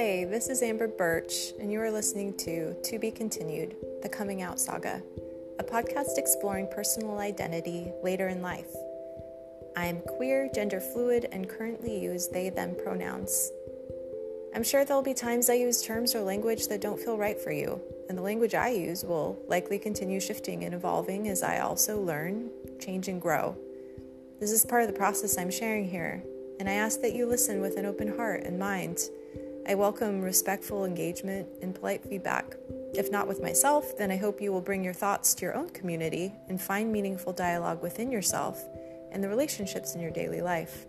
Hey, this is Amber Birch, and you are listening to To Be Continued The Coming Out Saga, a podcast exploring personal identity later in life. I am queer, gender fluid, and currently use they them pronouns. I'm sure there'll be times I use terms or language that don't feel right for you, and the language I use will likely continue shifting and evolving as I also learn, change, and grow. This is part of the process I'm sharing here, and I ask that you listen with an open heart and mind I welcome respectful engagement and polite feedback. If not with myself, then I hope you will bring your thoughts to your own community and find meaningful dialogue within yourself and the relationships in your daily life.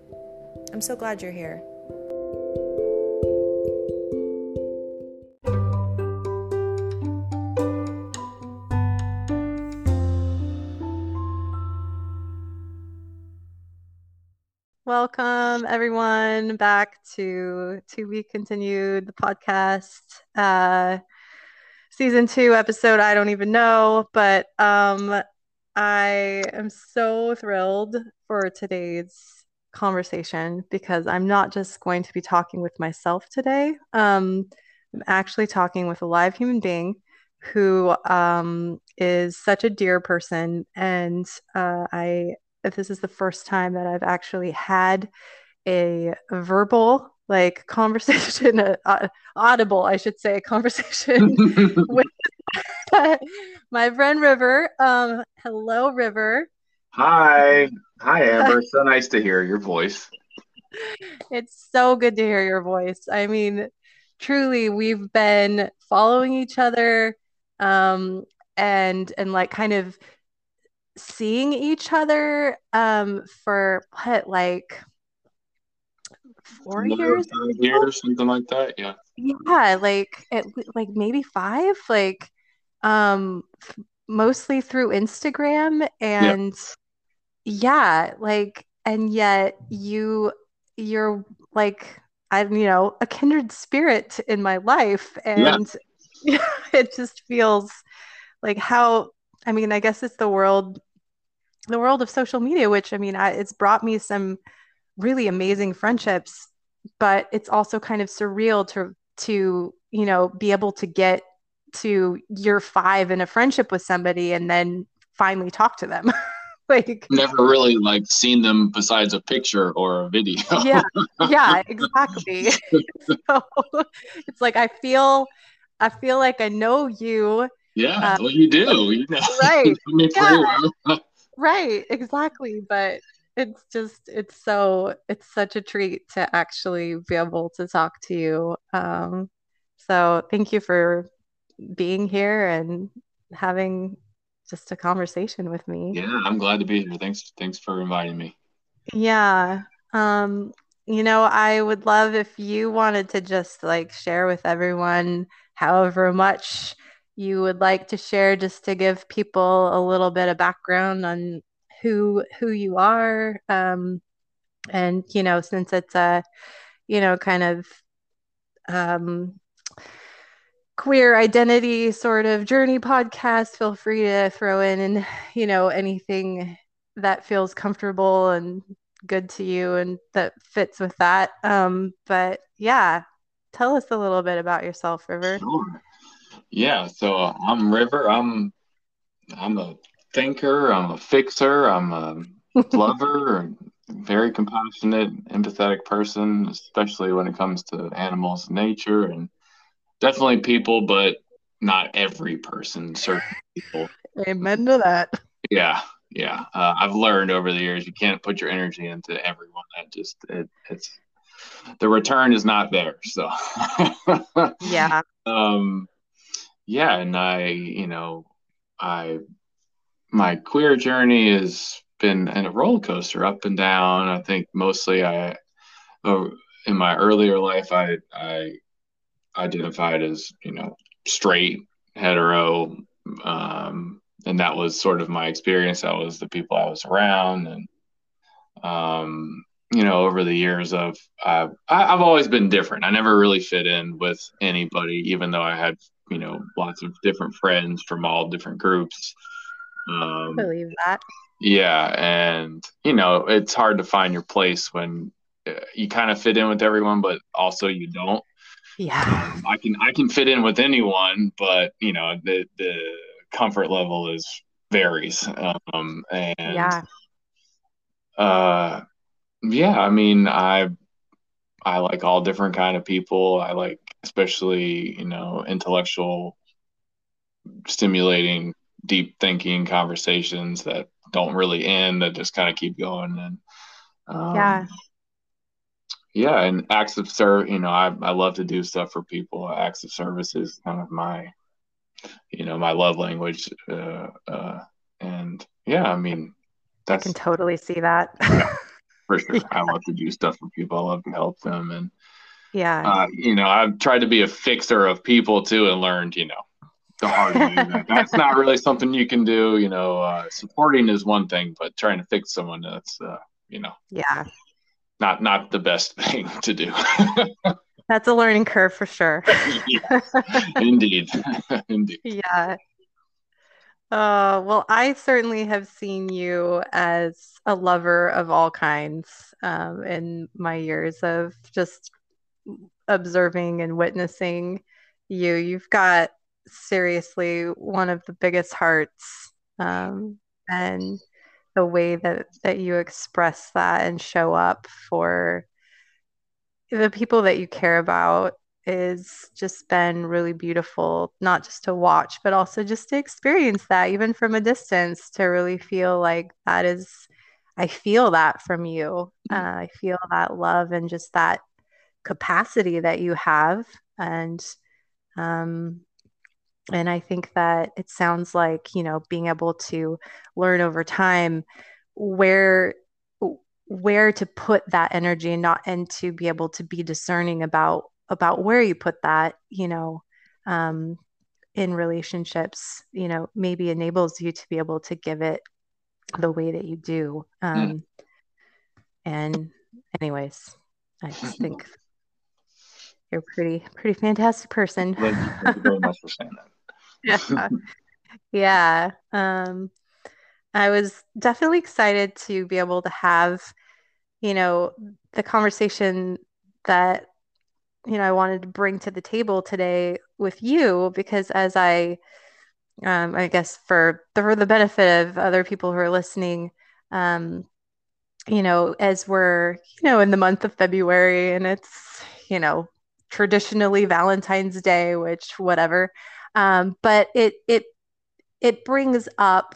I'm so glad you're here. Welcome everyone back to To Be Continued, the podcast. Uh season two episode, I don't even know, but um I am so thrilled for today's conversation because I'm not just going to be talking with myself today. Um I'm actually talking with a live human being who um, is such a dear person, and uh, I if this is the first time that I've actually had a verbal like conversation, uh, audible, I should say, conversation with my friend River. Um, hello, River. Hi, hi, Amber. so nice to hear your voice. It's so good to hear your voice. I mean, truly, we've been following each other, um, and and like kind of seeing each other um for what like four years five years something like that yeah yeah like at, like maybe five like um mostly through instagram and yeah. yeah like and yet you you're like I'm you know a kindred spirit in my life and yeah. it just feels like how I mean, I guess it's the world the world of social media, which I mean, I, it's brought me some really amazing friendships, but it's also kind of surreal to to you know be able to get to year five in a friendship with somebody and then finally talk to them. like never really like seen them besides a picture or a video. yeah, yeah, exactly. so it's like I feel I feel like I know you. Yeah, uh, well, you do. You know, right? yeah right exactly but it's just it's so it's such a treat to actually be able to talk to you. Um so thank you for being here and having just a conversation with me. Yeah i'm glad to be here. Thanks thanks for inviting me. Yeah um you know i would love if you wanted to just like share with everyone however much you would like to share just to give people a little bit of background on who who you are um, and you know since it's a you know kind of um, queer identity sort of journey podcast feel free to throw in and you know anything that feels comfortable and good to you and that fits with that. Um, but yeah tell us a little bit about yourself river. Sure. Yeah, so uh, I'm River. I'm I'm a thinker. I'm a fixer. I'm a lover. very compassionate, empathetic person, especially when it comes to animals and nature, and definitely people, but not every person. Certain people. Amen to that. Yeah, yeah. Uh, I've learned over the years you can't put your energy into everyone. That just it, it's the return is not there. So yeah. Um yeah, and I, you know, I my queer journey has been in a roller coaster, up and down. I think mostly I, uh, in my earlier life, I I identified as you know straight, hetero, um, and that was sort of my experience. That was the people I was around, and um, you know, over the years of uh, I, I've always been different. I never really fit in with anybody, even though I had you know lots of different friends from all different groups. Um, believe that. Yeah, and you know it's hard to find your place when uh, you kind of fit in with everyone, but also you don't. Yeah. Um, I can I can fit in with anyone, but you know the the comfort level is varies. Um, and Yeah. uh, yeah, I mean I I like all different kind of people. I like especially you know intellectual, stimulating, deep thinking conversations that don't really end that just kind of keep going and Yeah. um, yeah and acts of service you know I, I love to do stuff for people acts of service is kind of my you know my love language uh, uh, and yeah i mean I can that's totally see that. yeah for sure i love to do stuff for people i love to help them and Yeah. uh, you know i've tried to be a fixer of people too and learned you know the hard way that that's not really something you can do you know uh, supporting is one thing but trying to fix someone that's uh, you know Yeah. not not the best thing to do That's a learning curve for sure. yes indeed indeed Yeah. Uh, well, I certainly have seen you as a lover of all kinds, um, in my years of just observing and witnessing you. You've got seriously one of the biggest hearts, um, and the way that that you express that and show up for the people that you care about is just been really beautiful, not just to watch, but also just to experience that, even from a distance, to really feel like that is, I feel that from you. Uh, I feel that love and just that capacity that you have. And um, and I think that it sounds like, you know, being able to learn over time where where to put that energy and not and to be able to be discerning about about where you put that, you know, um, in relationships, you know, maybe enables you to be able to give it the way that you do. Mm. Um, and anyways, I just think you're a pretty pretty fantastic person. thank you thank you very much for saying that Yeah. Yeah. Um, I was definitely excited to be able to have, you know, the conversation that, you know, I wanted to bring to the table today with you because as I, um, I guess for the, for the benefit of other people who are listening, um, you know, as we're, you know, in the month of February and it's, you know, traditionally Valentine's Day, which whatever. Um, but it it it brings up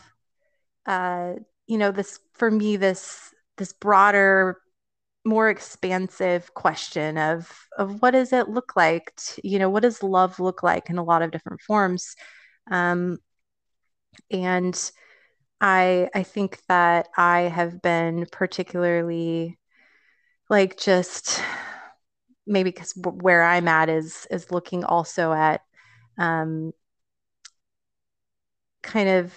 uh, you know, this for me, this this broader, more expansive question of of what does it look like? To, you know, what does love look like in a lot of different forms? Um, and I I think that I have been particularly like just maybe because where I'm at is is looking also at um, kind of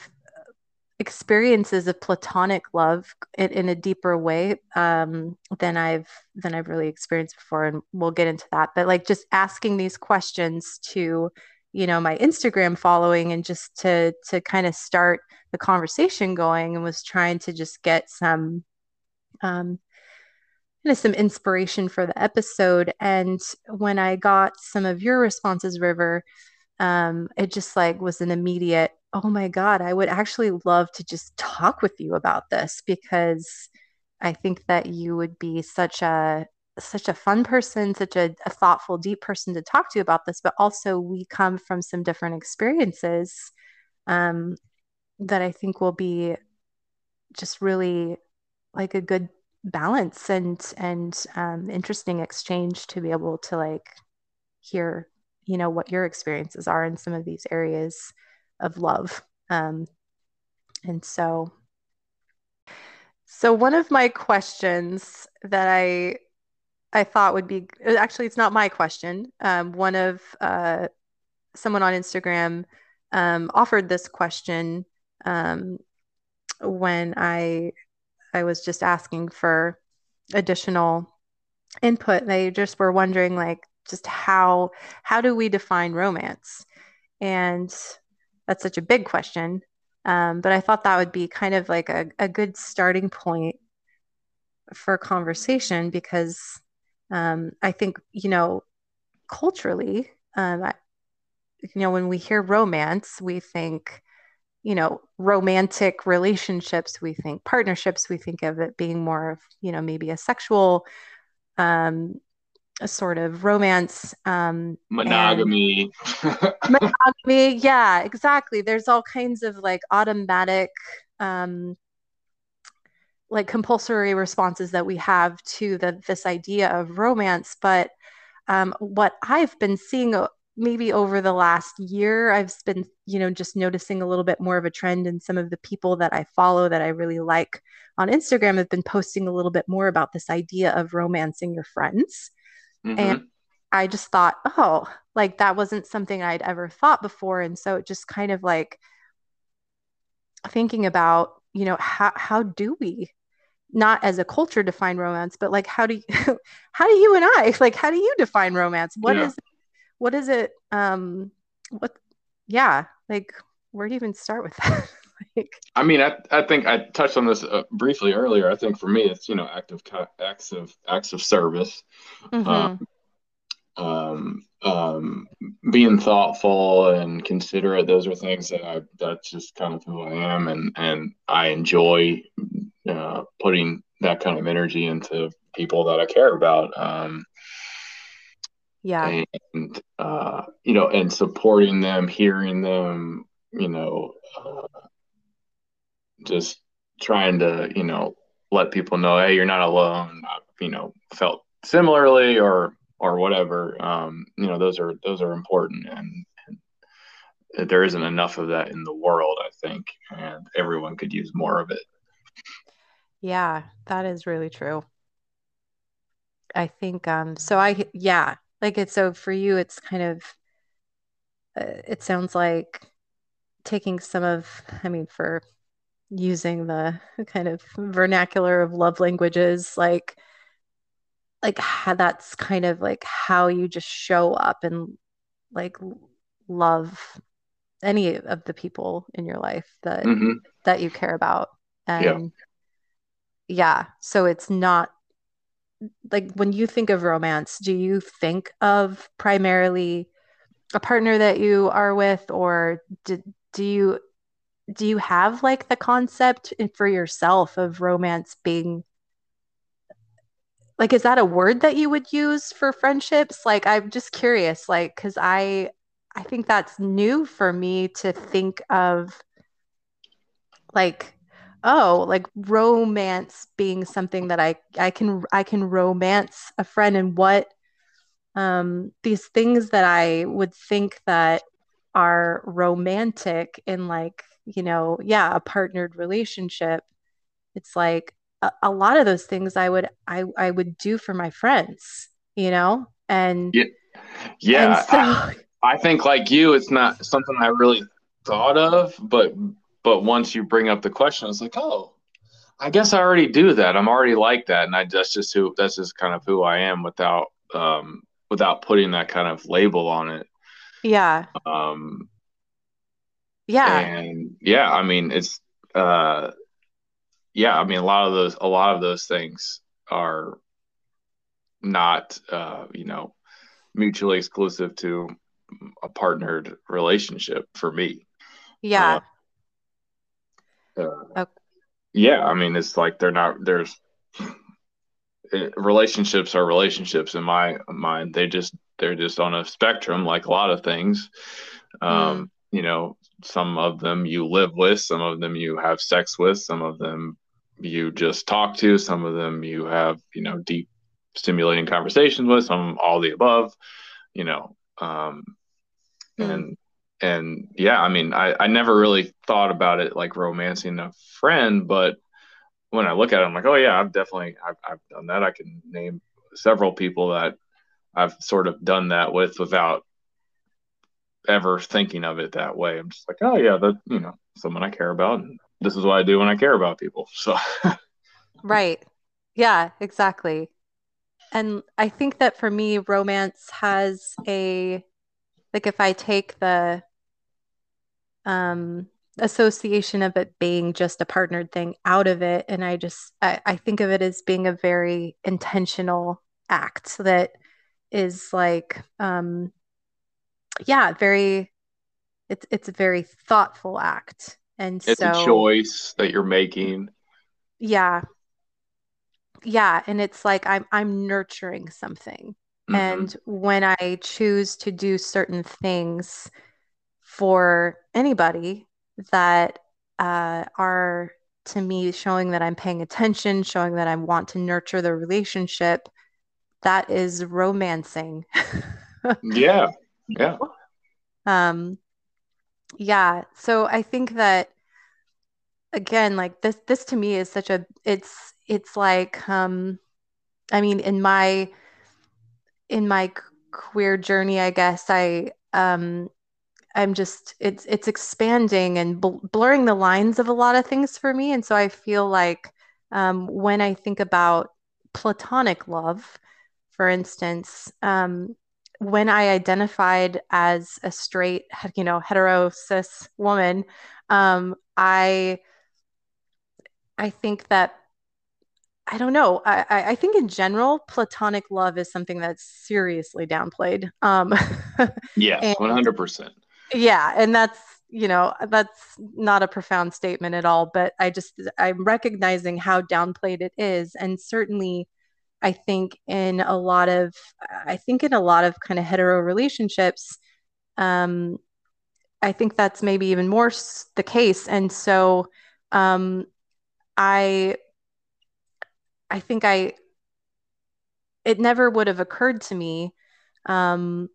experiences of platonic love in, in a deeper way um, than I've than I've really experienced before, and we'll get into that. But like just asking these questions to, you know, my Instagram following, and just to to kind of start the conversation going, and was trying to just get some um, kind of some inspiration for the episode. And when I got some of your responses, River, um, it just like was an immediate, oh my God, I would actually love to just talk with you about this because I think that you would be such a such a fun person, such a, a thoughtful, deep person to talk to about this, but also we come from some different experiences um, that I think will be just really like a good balance and and um, interesting exchange to be able to like hear, you know, what your experiences are in some of these areas of love. Um, and so, so one of my questions that I I thought would be actually it's not my question. Um, one of uh, someone on Instagram um, offered this question um, when I I was just asking for additional input. They just were wondering like just how how do we define romance? And that's such a big question. Um, but I thought that would be kind of like a, a good starting point for conversation because um, I think, you know, culturally, um, I, you know, when we hear romance, we think, you know, romantic relationships, we think partnerships, we think of it being more of, you know, maybe a sexual um, a sort of romance um monogamy. Monogamy yeah exactly. There's all kinds of like automatic um like compulsory responses that we have to the this idea of romance but um what i've been seeing uh, maybe over the last year i've been you know just noticing a little bit more of a trend in some of the people that i follow that i really like on instagram have been posting a little bit more about this idea of romancing your friends Mm-hmm. And I just thought, oh, like that wasn't something I'd ever thought before. And so it just kind of like thinking about, you know, how how do we not as a culture define romance, but like how do you how do you and I like how do you define romance? What yeah. is what is it um what yeah, like where do you even start with that? I mean, I, I think I touched on this uh, briefly earlier. I think for me, it's you know active acts of acts of service, mm-hmm. um, um, um, being thoughtful and considerate. Those are things that I that's just kind of who I am, and and I enjoy uh, putting that kind of energy into people that I care about. Um, yeah, and uh, you know, and supporting them, hearing them, you know. Uh, just trying to, you know, let people know, hey, you're not alone. I've, you know, felt similarly or or whatever. Um, you know, those are those are important and, and there isn't enough of that in the world, I think, and everyone could use more of it. Yeah, that is really true. I think um so I yeah, like it's so for you it's kind of uh, it sounds like taking some of I mean for using the kind of vernacular of love languages like like how that's kind of like how you just show up and like love any of the people in your life that mm-hmm. that you care about and yeah. yeah so it's not like when you think of romance do you think of primarily a partner that you are with or do, do you do you have like the concept for yourself of romance being like is that a word that you would use for friendships? Like i'm just curious like because i i think that's new for me to think of like oh like romance being something that i i can i can romance a friend and what um these things that i would think that are romantic in like you know, yeah, a partnered relationship, it's like a, a, lot of those things I would I I would do for my friends, you know? And yeah, yeah. And so, I, I think like you, it's not something I really thought of, but but once you bring up the question, it's like, oh, I guess I already do that. I'm already like that, and I that's just who that's just kind of who I am without um without putting that kind of label on it. Yeah. Um yeah. And yeah, I mean, it's, uh, yeah, I mean, a lot of those, a lot of those things are not, uh, you know, mutually exclusive to a partnered relationship for me. Yeah. Uh, uh, okay. Yeah, I mean, it's like they're not. There's it, relationships are relationships in my mind. They just they're just on a spectrum, like a lot of things. Um, mm. You know, some of them you live with, some of them you have sex with, some of them you just talk to, some of them you have, you know, deep stimulating conversations with, some all the above, you know. Um, mm. and and yeah, I mean, I, I never really thought about it like romancing a friend, but when I look at it, I'm like, oh yeah, I've definitely I've, I've done that. I can name several people that I've sort of done that with without ever thinking of it that way. I'm just like, oh yeah, that you know, someone I care about. And this is what I do when I care about people. So Right. Yeah, exactly. And I think that for me, romance has a like if I take the um association of it being just a partnered thing out of it and I just I, I think of it as being a very intentional act that is like um yeah, very it's it's a very thoughtful act. And It's a choice that you're making. yeah, yeah, and it's like I'm I'm nurturing something. hmm And when I choose to do certain things for anybody that uh, are to me showing that I'm paying attention, showing that I want to nurture the relationship, that is romancing. Yeah. Yeah. Um, yeah, so I think that again, like this this to me is such a it's it's like um I mean in my in my queer journey, I guess I um I'm just it's it's expanding and bl blurring the lines of a lot of things for me. And so I feel like um, when I think about platonic love, for instance, um, when I identified as a straight, you know, hetero cis woman, um, I I think that I don't know. I, I think in general, platonic love is something that's seriously downplayed. Um, Yes. and 100%. Yeah, and that's, you know, that's not a profound statement at all, but I just I'm recognizing how downplayed it is. And certainly I think in a lot of I think in a lot of kind of hetero relationships, um, I think that's maybe even more the case. And so um I I think I it never would have occurred to me um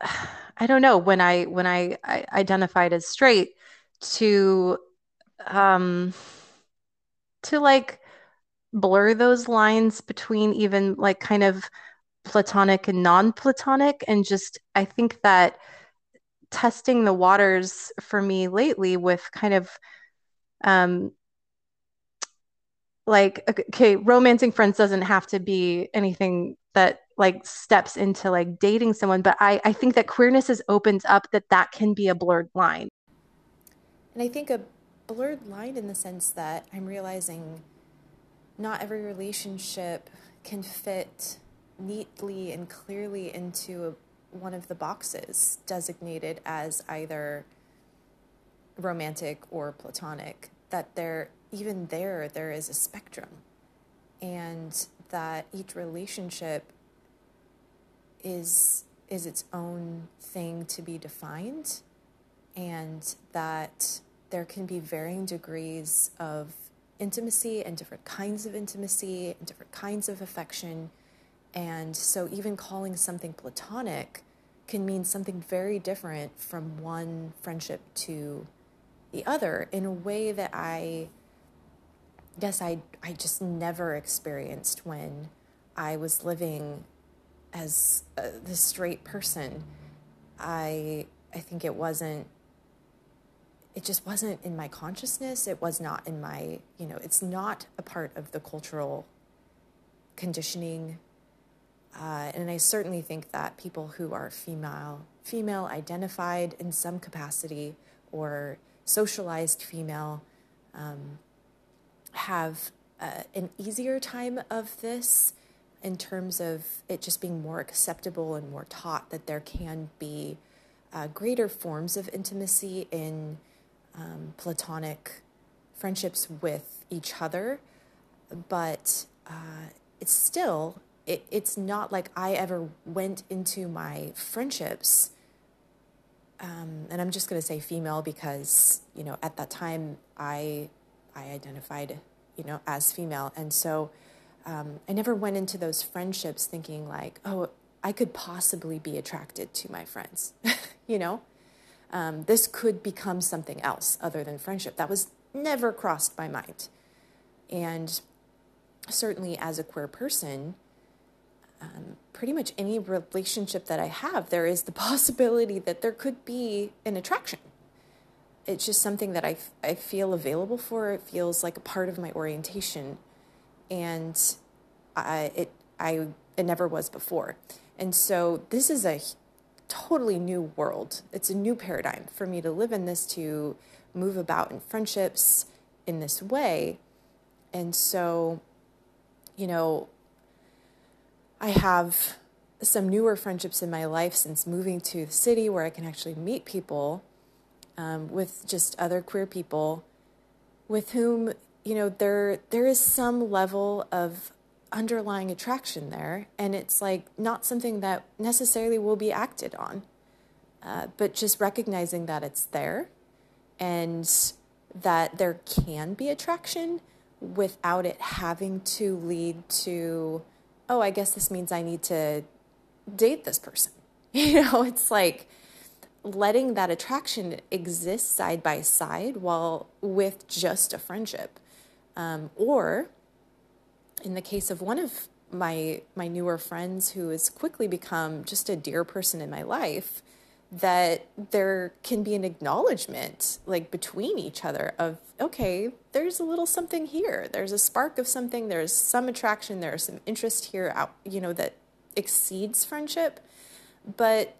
I don't know when I when I, I identified as straight to um to like blur those lines between even like kind of platonic and non-platonic. And just I think that testing the waters for me lately with kind of um like okay romancing friends doesn't have to be anything that like steps into like dating someone but I I think that queerness has opened up that that can be a blurred line. And I think a blurred line in the sense that I'm realizing not every relationship can fit neatly and clearly into a, one of the boxes designated as either romantic or platonic. That there, even there, there is a spectrum, and that each relationship is is its own thing to be defined, and that there can be varying degrees of intimacy and different kinds of intimacy and different kinds of affection. And so, even calling something platonic can mean something very different from one friendship to the other in a way that I guess I, I just never experienced when I was living as uh, the straight person. I, I think it wasn't it just wasn't in my consciousness. It was not in my, you know, it's not a part of the cultural conditioning. Uh, and I certainly think that people who are female, female identified in some capacity or socialized female um, have uh, an easier time of this in terms of it just being more acceptable and more taught that there can be uh, greater forms of intimacy in um, platonic friendships with each other, but uh, it's still it, it's not like I ever went into my friendships. Um, and I'm just going to say female because you know at that time I I identified you know as female, and so um, I never went into those friendships thinking like, oh, I could possibly be attracted to my friends, you know um, this could become something else other than friendship. That was never crossed my mind. And certainly as a queer person, um, pretty much any relationship that I have, there is the possibility that there could be an attraction. It's just something that I, I feel available for. It feels like a part of my orientation. And I, it, I, it never was before. And so this is a totally new world. It's a new paradigm for me to live in this, to move about in friendships in this way. And so, you know, I have some newer friendships in my life since moving to the city where I can actually meet people um, with just other queer people with whom you know there there is some level of underlying attraction there and it's like not something that necessarily will be acted on uh, but just recognizing that it's there and that there can be attraction without it having to lead to oh i guess this means i need to date this person. You know it's like letting that attraction exist side by side while with just a friendship um, or in the case of one of my my newer friends who has quickly become just a dear person in my life that there can be an acknowledgement like between each other of okay there's a little something here. There's a spark of something. There's some attraction. There's some interest here out you know that exceeds friendship. But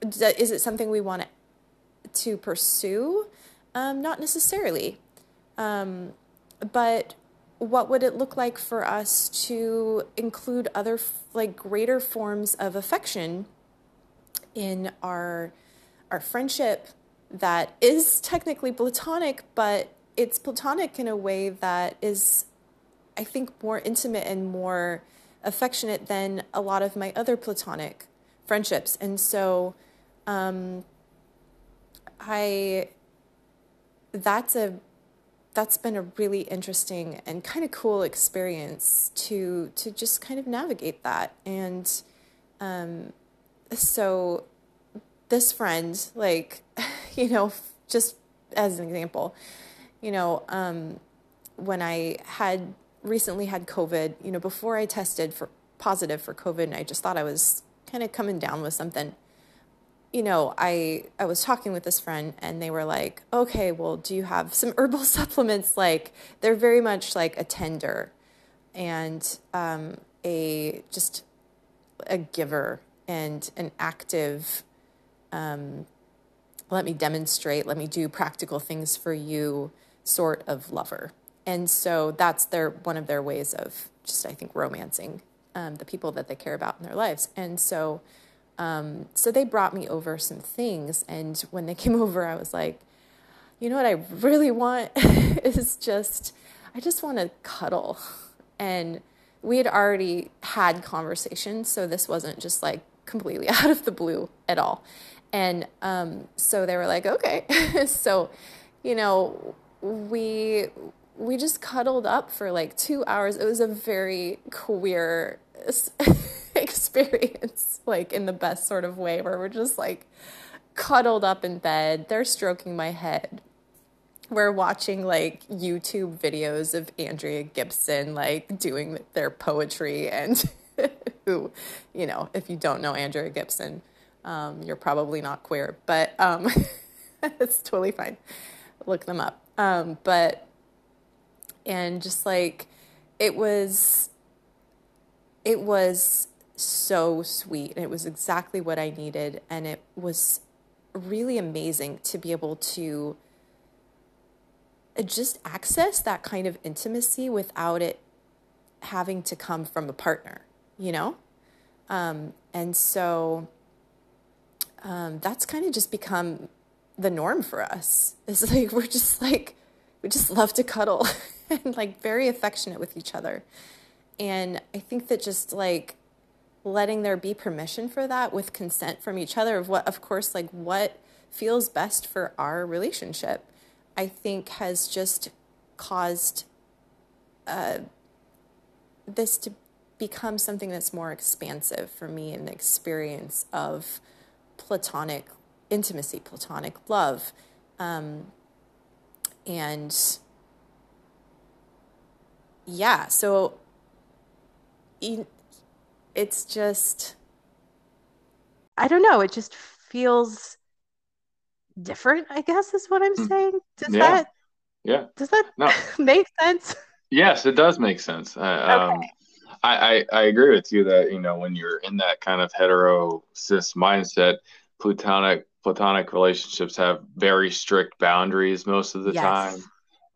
is it something we want to pursue? Um, not necessarily. Um, but what would it look like for us to include other like greater forms of affection in our our friendship that is technically platonic but it's platonic in a way that is i think more intimate and more affectionate than a lot of my other platonic friendships. And so um, i that's a that's been a really interesting and kind of cool experience to to just kind of navigate that. And um, so this friend like you know just as an example you know um, when i had recently had covid you know before i tested for positive for covid and i just thought i was kind of coming down with something you know, I I was talking with this friend and they were like, "Okay, well, do you have some herbal supplements like they're very much like a tender and um, a just a giver and an active um, let me demonstrate, let me do practical things for you sort of lover." And so that's their one of their ways of just I think romancing um, the people that they care about in their lives. And so um, so they brought me over some things. And when they came over, I was like, you know what I really want is just, I just want to cuddle. And we had already had conversations, so this wasn't just like completely out of the blue at all. And um, so they were like, okay. so, you know, we we just cuddled up for like two hours. It was a very queer experience, like in the best sort of way, where we're just like cuddled up in bed. They're stroking my head. We're watching like YouTube videos of Andrea Gibson, like doing their poetry, and who, you know, if you don't know Andrea Gibson, um, you're probably not queer, but um, it's totally fine. Look them up. Um, but, and just like, it was, it was so sweet it was exactly what I needed and it was really amazing to be able to just access that kind of intimacy without it having to come from a partner, you know? Um, and so um, that's kind of just become the norm for us. It's like we're just like, we just love to cuddle and like very affectionate with each other. And I think that just like letting there be permission for that with consent from each other of what of course like what feels best for our relationship i think has just caused uh, this to become something that's more expansive for me in the experience of platonic intimacy platonic love. Um, and yeah so it's just I don't know, it just feels different, I guess is what I'm hmm. saying. Does yeah. that yeah. Does that no. make sense? Yes, it does make sense. Uh, okay. Um, I, I, I agree with you that you know when you're in that kind of hetero cis mindset, platonic platonic relationships have very strict boundaries most of the yes. time,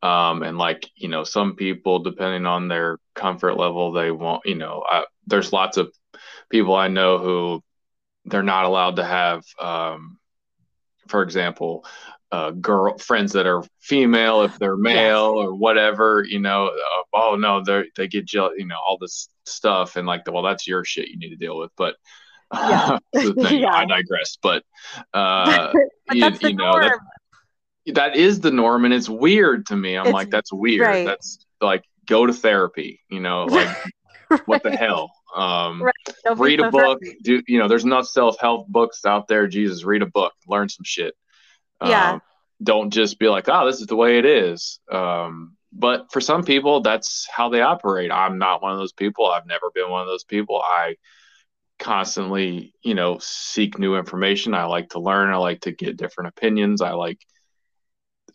Um, and like, you know, some people, depending on their comfort level, they want, you know, I, there's lots of people I know who they're not allowed to have, um, for example, uh, girl friends that are female if they're male yes. or whatever, you know, uh, oh no, they they get jealous, you know, all this stuff and like, well, that's your shit you need to deal with. But yeah, yeah. I digress. But, uh, but you, you know, that, that is the norm and it's weird to me. I'm it's, like, that's weird. Right. That's like, go to therapy, you know, like right. what the hell? Um, right. read a book, do, you know, there's enough self-help books out there. Jesus, read a book, learn some shit. Yeah. Um, don't just be like, oh, this is the way it is. Um, but for some people, that's how they operate. I'm not one of those people. I've never been one of those people. I constantly, you know, seek new information. I like to learn. I like to get different opinions. I like,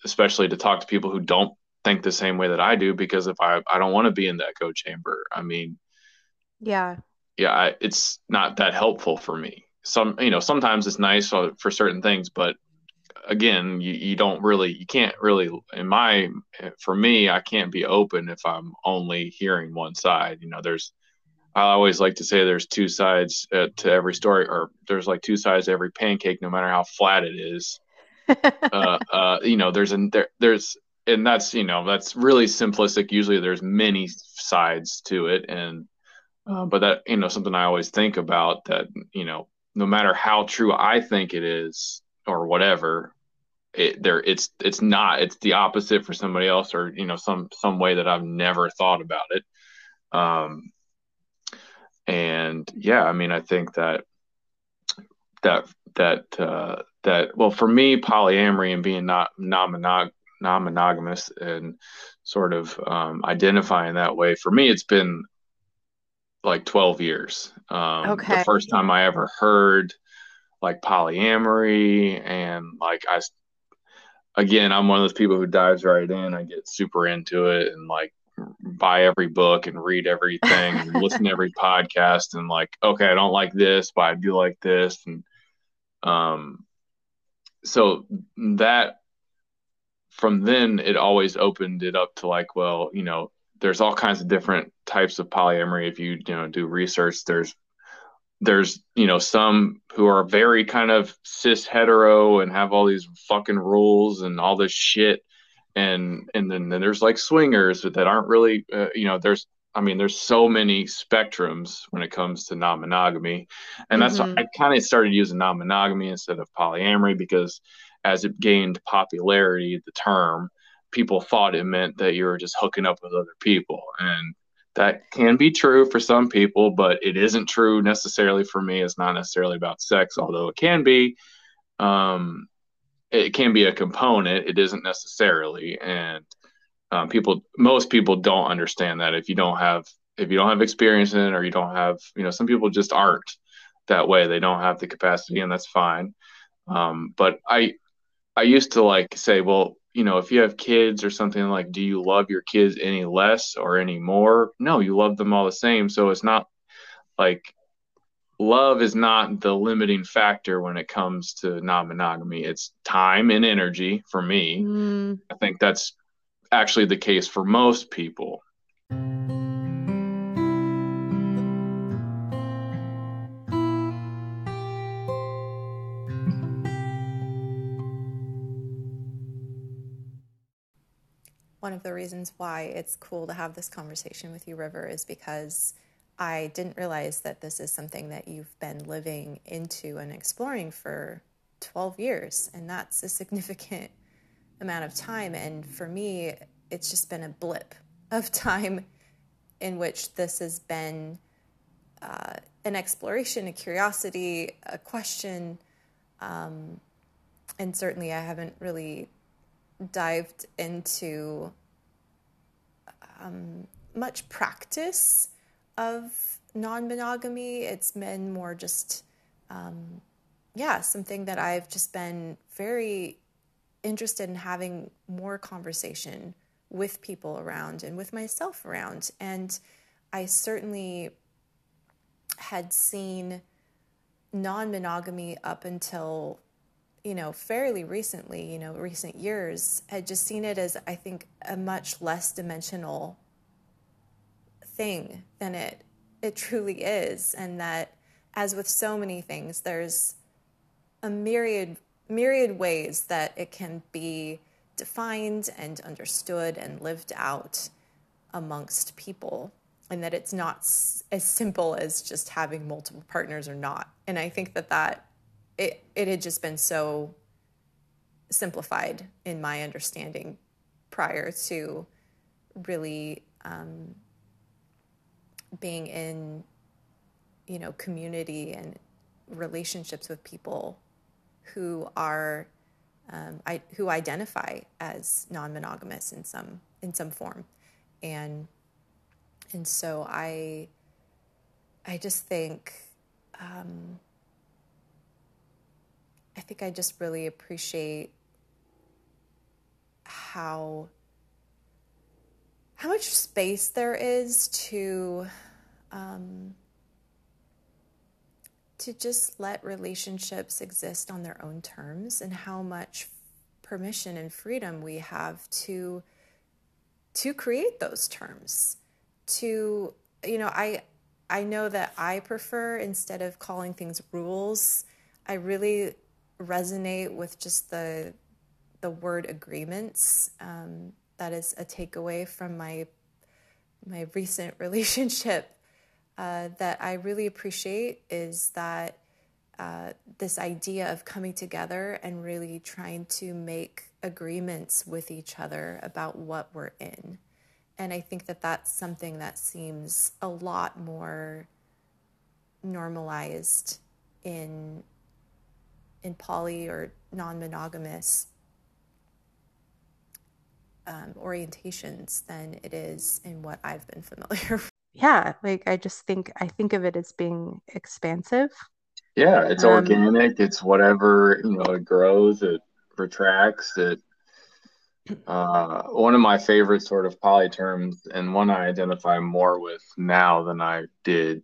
especially to talk to people who don't think the same way that I do, because if I, I don't want to be in the echo chamber. I mean, yeah, yeah, I, it's not that helpful for me. Some, you know, sometimes it's nice for, for certain things, but again, you, you don't really, you can't really, in my, for me, I can't be open if I'm only hearing one side. You know, there's, I always like to say there's two sides uh, to every story, or there's like two sides to every pancake, no matter how flat it is. uh, uh, you know, there's an there, there's, and that's you know that's really simplistic. Usually, there's many sides to it, and uh, but that you know something I always think about that you know no matter how true I think it is or whatever, it there it's it's not it's the opposite for somebody else or you know some some way that I've never thought about it. Um, and yeah, I mean, I think that that that uh, that well, for me, polyamory and being not non monogamous and sort of um, identifying that way for me, it's been like 12 years. Um, okay. The first time I ever heard like polyamory and like I, again, I'm one of those people who dives right in. I get super into it and like buy every book and read everything and listen to every podcast and like okay i don't like this but i do like this and um so that from then it always opened it up to like well you know there's all kinds of different types of polyamory. If you you know do research there's there's you know some who are very kind of cis hetero and have all these fucking rules and all this shit. And and then, then there's like swingers that aren't really uh, you know there's I mean, there's so many spectrums when it comes to non-monogamy, and that's mm-hmm. why I kind of started using non-monogamy instead of polyamory because as it gained popularity, the term people thought it meant that you were just hooking up with other people, and that can be true for some people, but it isn't true necessarily for me. It's not necessarily about sex, although it can be. Um, it can be a component. It isn't necessarily, and um, people, most people don't understand that if you don't have if you don't have experience in it or you don't have, you know, some people just aren't that way. They don't have the capacity, and that's fine. Um, but I I used to like say, well, you know, if you have kids or something like, do you love your kids any less or any more? No, you love them all the same. So it's not like love is not the limiting factor when it comes to non-monogamy it's time and energy for me mm. i think that's actually the case for most people one of the reasons why it's cool to have this conversation with you river is because I didn't realize that this is something that you've been living into and exploring for 12 years. And that's a significant amount of time. And for me, it's just been a blip of time in which this has been uh, an exploration, a curiosity, a question. Um, and certainly, I haven't really dived into um, much practice of non monogamy. It's been more just, um, yeah, something that I've just been very interested in having more conversation with people around and with myself around. And I certainly had seen non monogamy up until you know, fairly recently, you know, recent years, had just seen it as, I think, a much less dimensional thing than it it truly is, and that, as with so many things, there's a myriad myriad ways that it can be defined and understood and lived out amongst people and that it's not as simple as just having multiple partners or not. And i think that that it, it had just been so simplified in my understanding prior to really um, being in you know community and relationships with people who are um, I, who identify as non-monogamous in some in some form. And and so I I just think um, I think I just really appreciate how how much space there is to um, to just let relationships exist on their own terms and how much permission and freedom we have to to create those terms. To you know i i know that i prefer instead of calling things rules i really resonate with just the the word agreements um, that is a takeaway from my my recent relationship uh, that I really appreciate is that uh, this idea of coming together and really trying to make agreements with each other about what we're in. And I think that that's something that seems a lot more normalized in in poly or non-monogamous um, orientations than it is in what I've been familiar with. yeah like i just think i think of it as being expansive yeah it's um, organic it's whatever you know it grows it retracts it uh, one of my favorite sort of poly terms and one i identify more with now than i did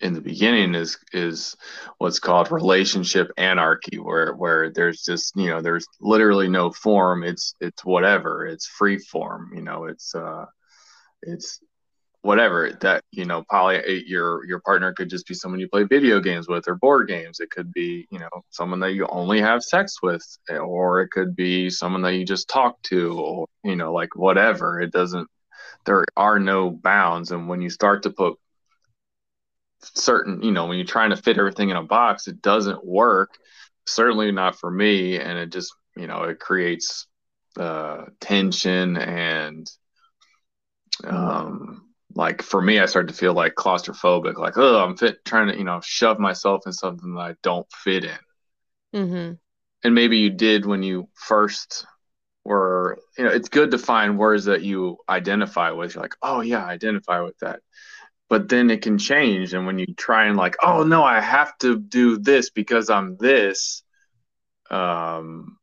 in the beginning is is what's called relationship anarchy where where there's just you know there's literally no form. It's it's whatever. It's free form you know it's uh it's whatever that you know poly your your partner could just be someone you play video games with or board games. It could be you know someone that you only have sex with or it could be someone that you just talk to or you know like whatever. It doesn't there are no bounds. And when you start to put certain you know when you're trying to fit everything in a box it doesn't work certainly not for me and it just you know it creates uh tension and um like for me, I started to feel like claustrophobic, like oh, I'm fit trying to you know shove myself in something that I don't fit in. Mm-hmm. And maybe you did when you first were, you know, it's good to find words that you identify with. You're like, oh yeah, I identify with that. But then it can change, and when you try and like, oh no, I have to do this because I'm this. Um,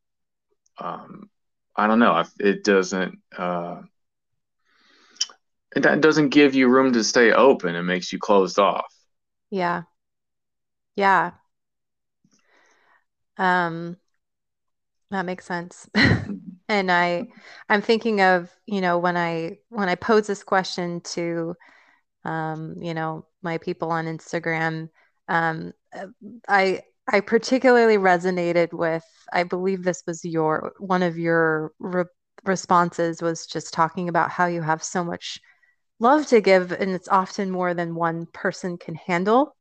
um, I don't know. It doesn't. Uh, that doesn't give you room to stay open. It makes you closed off. Yeah. Yeah. Um that makes sense. and I I'm thinking of, you know, when I when I pose this question to um, you know, my people on Instagram, um I I particularly resonated with I believe this was your one of your re- responses was just talking about how you have so much love to give and it's often more than one person can handle.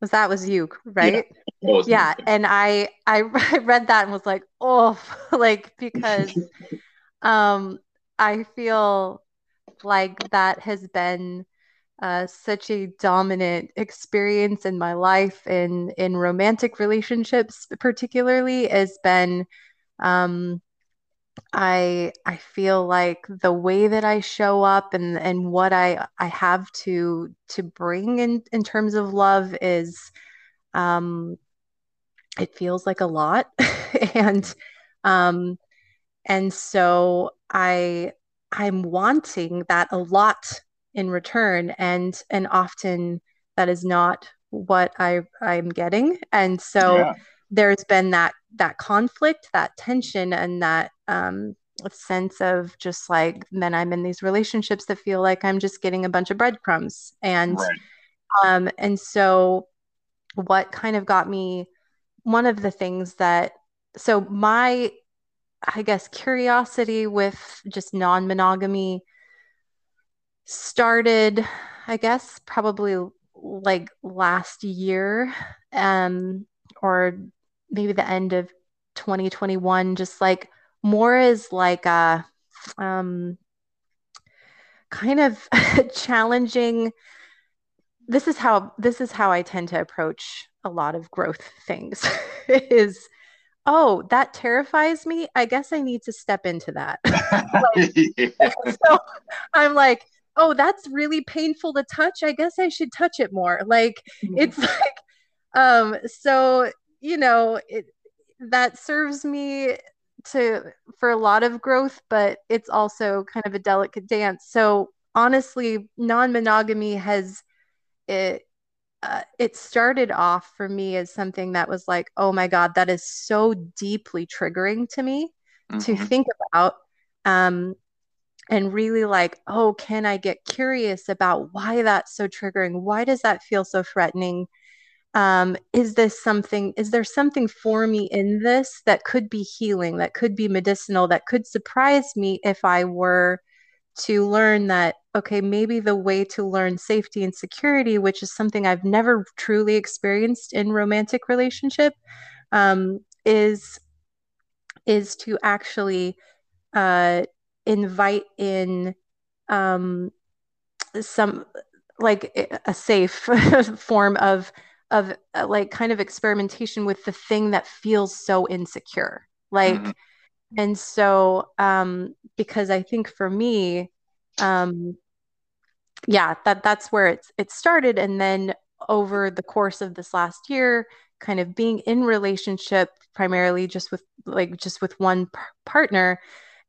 Was that was you right? Yeah, yeah. and I, I i read that and was like oh like because um i feel like that has been uh, such a dominant experience in my life in in romantic relationships particularly has been um I I feel like the way that I show up and and what I I have to to bring in in terms of love is um it feels like a lot. And um and so I I'm wanting that a lot in return and and often that is not what I I'm getting and so yeah. there's been that that conflict that tension and that um sense of just like then i'm in these relationships that feel like i'm just getting a bunch of breadcrumbs and right. um and so what kind of got me one of the things that so my i guess curiosity with just non-monogamy started i guess probably like last year um or maybe the end of 2021 just like more as like a um kind of challenging this is how this is how I tend to approach a lot of growth things is oh that terrifies me. I guess I need to step into that. Like, so I'm like oh that's really painful to touch I guess I should touch it more like mm-hmm. it's like um so you know it that serves me to for a lot of growth but it's also kind of a delicate dance so honestly non-monogamy has it uh, it started off for me as something that was like oh my god that is so deeply triggering to me mm-hmm. to think about um and really like oh can i get curious about why that's so triggering? Why does that feel so threatening? Um, is this something is there something for me in this that could be healing that could be medicinal that could surprise me if i were to learn that okay maybe the way to learn safety and security which is something i've never truly experienced in romantic relationship um, is is to actually uh, invite in um, some like a safe form of of uh, like kind of experimentation with the thing that feels so insecure like mm-hmm. and so um because i think for me um yeah that that's where it's it started and then over the course of this last year kind of being in relationship primarily just with like just with one p- partner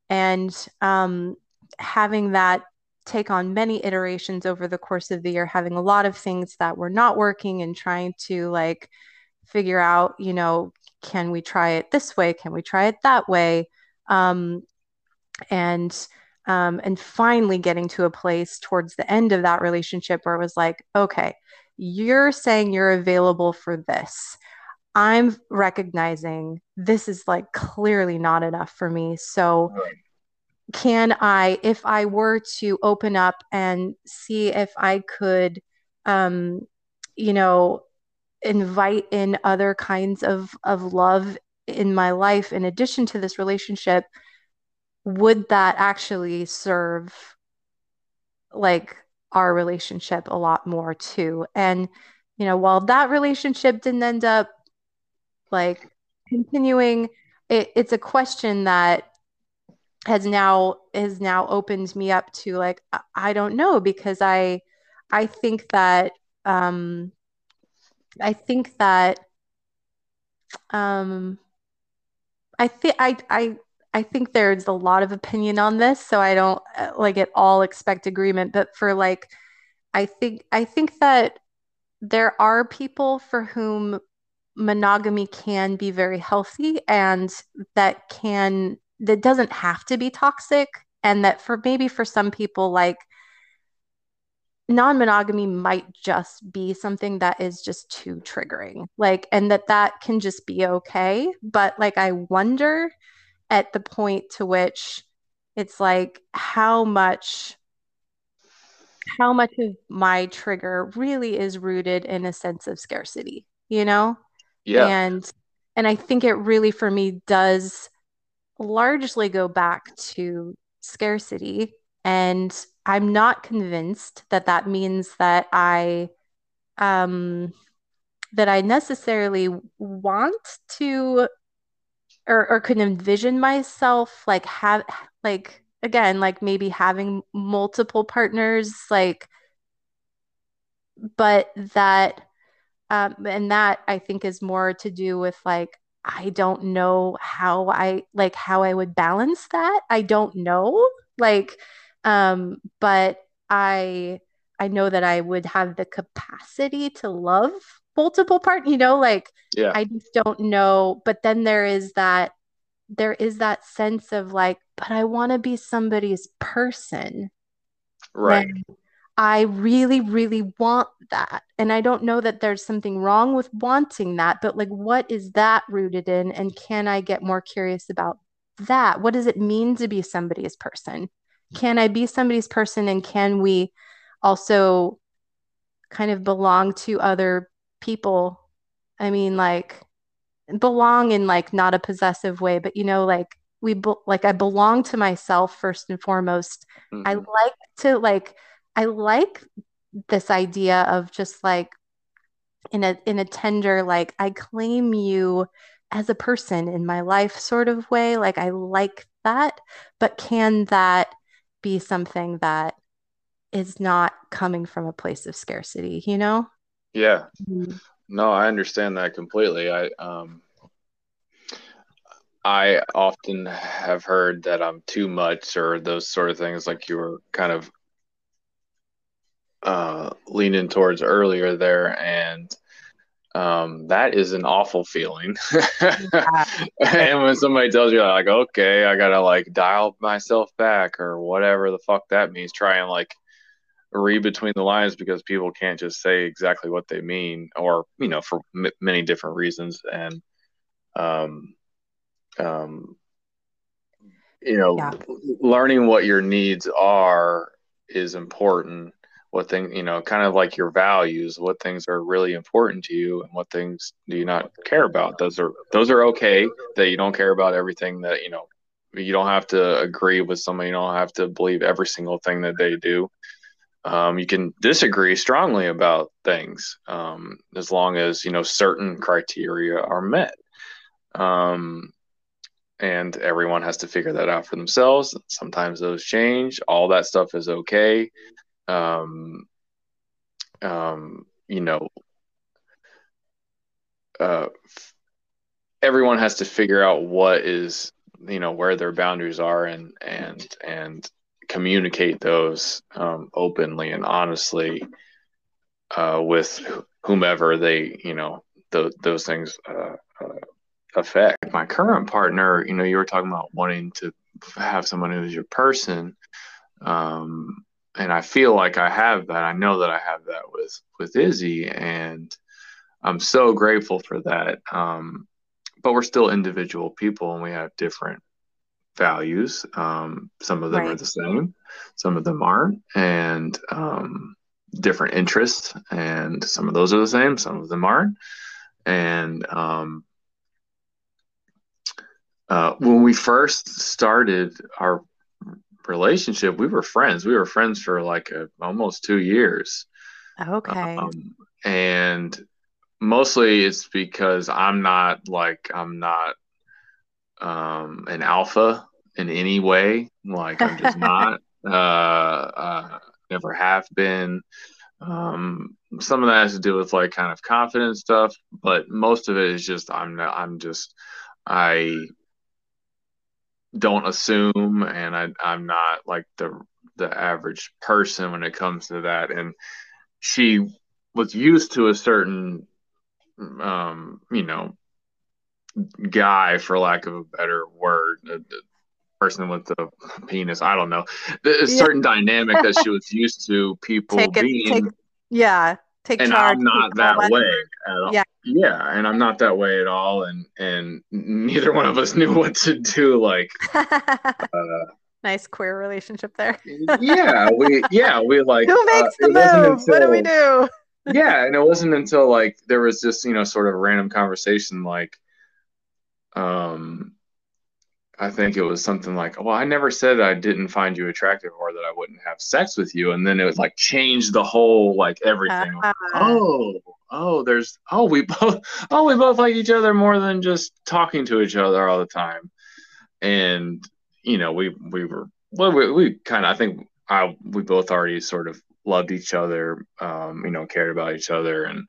and um having that take on many iterations over the course of the year, having a lot of things that were not working and trying to like figure out, you know, can we try it this way? Can we try it that way? Um, and um, and finally getting to a place towards the end of that relationship where it was like, okay, you're saying you're available for this. I'm recognizing this is like clearly not enough for me. So can I, if I were to open up and see if I could, um, you know, invite in other kinds of, of love in my life in addition to this relationship, would that actually serve like our relationship a lot more too? And, you know, while that relationship didn't end up like continuing, it, it's a question that has now has now opened me up to like I don't know because I I think that um I think that um I think I I I think there's a lot of opinion on this so I don't uh, like at all expect agreement but for like I think I think that there are people for whom monogamy can be very healthy and that can that doesn't have to be toxic and that for maybe for some people like non-monogamy might just be something that is just too triggering like and that that can just be okay. But like i wonder at the point to which it's like how much how much of my trigger really is rooted in a sense of scarcity you know yeah and and i think it really for me does largely go back to scarcity. And I'm not convinced that that means that I, um, that I necessarily want to or, or could envision myself like have like again like maybe having multiple partners like but that um and that I think is more to do with like I don't know how I like how I would balance that. I don't know. Like um but I I know that I would have the capacity to love multiple part, you know, like yeah. I just don't know. But then there is that there is that sense of like, but I want to be somebody's person. Right. And I really, really want that. And I don't know that there's something wrong with wanting that, but like, what is that rooted in? And can I get more curious about that? What does it mean to be somebody's person? Can I be somebody's person? And can we also kind of belong to other people? I mean, like, belong in like not a possessive way, but you know, like, we be- like I belong to myself first and foremost. Mm-hmm. I like to like I like this idea of just like in a in a tender like I claim you as a person in my life sort of way. Like I like that, but can that be something that is not coming from a place of scarcity, you know? Yeah. Mm-hmm. No, I understand that completely. I um I often have heard that I'm too much or those sort of things like you were kind of uh, leaning towards earlier there, and um, that is an awful feeling. and when somebody tells you like, okay, I gotta like dial myself back or whatever the fuck that means, try and like read between the lines because people can't just say exactly what they mean, or you know, for m- many different reasons, and um, um, you know, yeah. learning what your needs are is important what thing you know kind of like your values what things are really important to you and what things do you not care about. Those are those are okay that you don't care about everything that you know you don't have to agree with someone you don't have to believe every single thing that they do. Um, you can disagree strongly about things um, as long as you know certain criteria are met. Um, and everyone has to figure that out for themselves. Sometimes those change. All that stuff is okay um, um, you know, uh, everyone has to figure out what is, you know, where their boundaries are and, and, and communicate those um, openly and honestly uh, with whomever they, you know, th- those things uh, uh, affect. My current partner, you know, you were talking about wanting to have someone who's your person. Um, and I feel like I have that. I know that I have that with with Izzy, and I'm so grateful for that. Um, but we're still individual people, and we have different values. Um, some of them right. are the same, some of them aren't, and um, different interests, and some of those are the same, some of them aren't. And um, uh, when we first started our relationship, we were friends. We were friends for like a, almost two years. Okay. Um, and mostly it's because I'm not like I'm not um, an alpha in any way. Like I'm just not. Uh, uh, never have been. Um, some of that has to do with like kind of confidence stuff, but most of it is just I'm not. I'm just I don't assume and I, i'm not like the the average person when it comes to that and she was used to a certain um you know guy for lack of a better word a, a person with the penis i don't know a yeah. certain dynamic that she was used to people take it, being take, yeah take and charge. I'm not that way at all. Yeah. Yeah, and I'm not that way at all and and neither one of us knew what to do like uh, nice queer relationship there. yeah, we yeah, we like Who makes uh, the move? Until, what do we do? yeah, and it wasn't until like there was just, you know, sort of random conversation like um I think it was something like, "Well, I never said I didn't find you attractive or that I wouldn't have sex with you," and then it was like changed the whole like everything. Uh, oh, oh, there's oh we both oh we both like each other more than just talking to each other all the time, and you know we we were well we, we kind of I think I we both already sort of loved each other, um, you know, cared about each other, and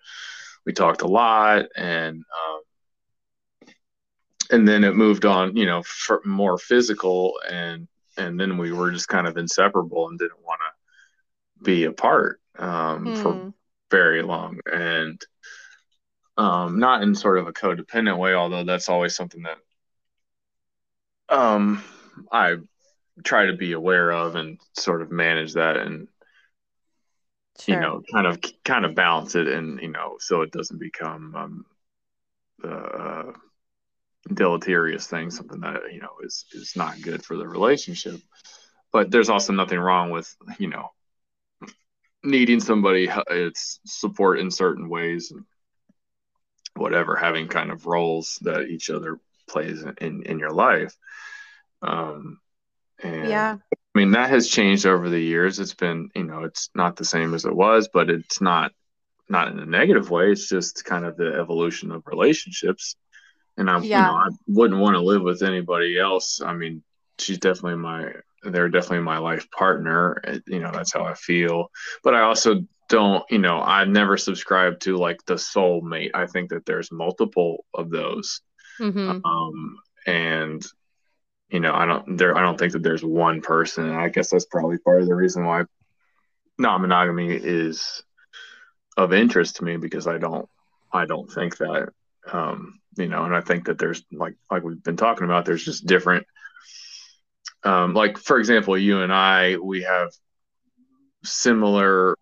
we talked a lot, and um, and then it moved on, you know, for more physical, and and then we were just kind of inseparable and didn't want to be apart. um, for hmm. very long, and um, not in sort of a codependent way, although that's always something that um, I try to be aware of and sort of manage that and sure. you know kind of kind of balance it and you know so it doesn't become um, uh, deleterious thing something that you know is is not good for the relationship. But there's also nothing wrong with you know needing somebody it's support in certain ways and whatever having kind of roles that each other plays in in your life. Um and yeah. I mean that has changed over the years. It's been you know it's not the same as it was but it's not not in a negative way. It's just kind of the evolution of relationships and i yeah. you know i wouldn't want to live with anybody else. I mean she's definitely my they're definitely my life partner. You know that's how i feel. But i also don't you know I've never subscribed to like the soul mate i think that there's multiple of those. Mm-hmm. um and you know i don't there i don't think that there's one person. I guess that's probably part of the reason why non-monogamy is of interest to me because i don't i don't think that um you know and i think that there's like like we've been talking about there's just different um like for example you and i we have similar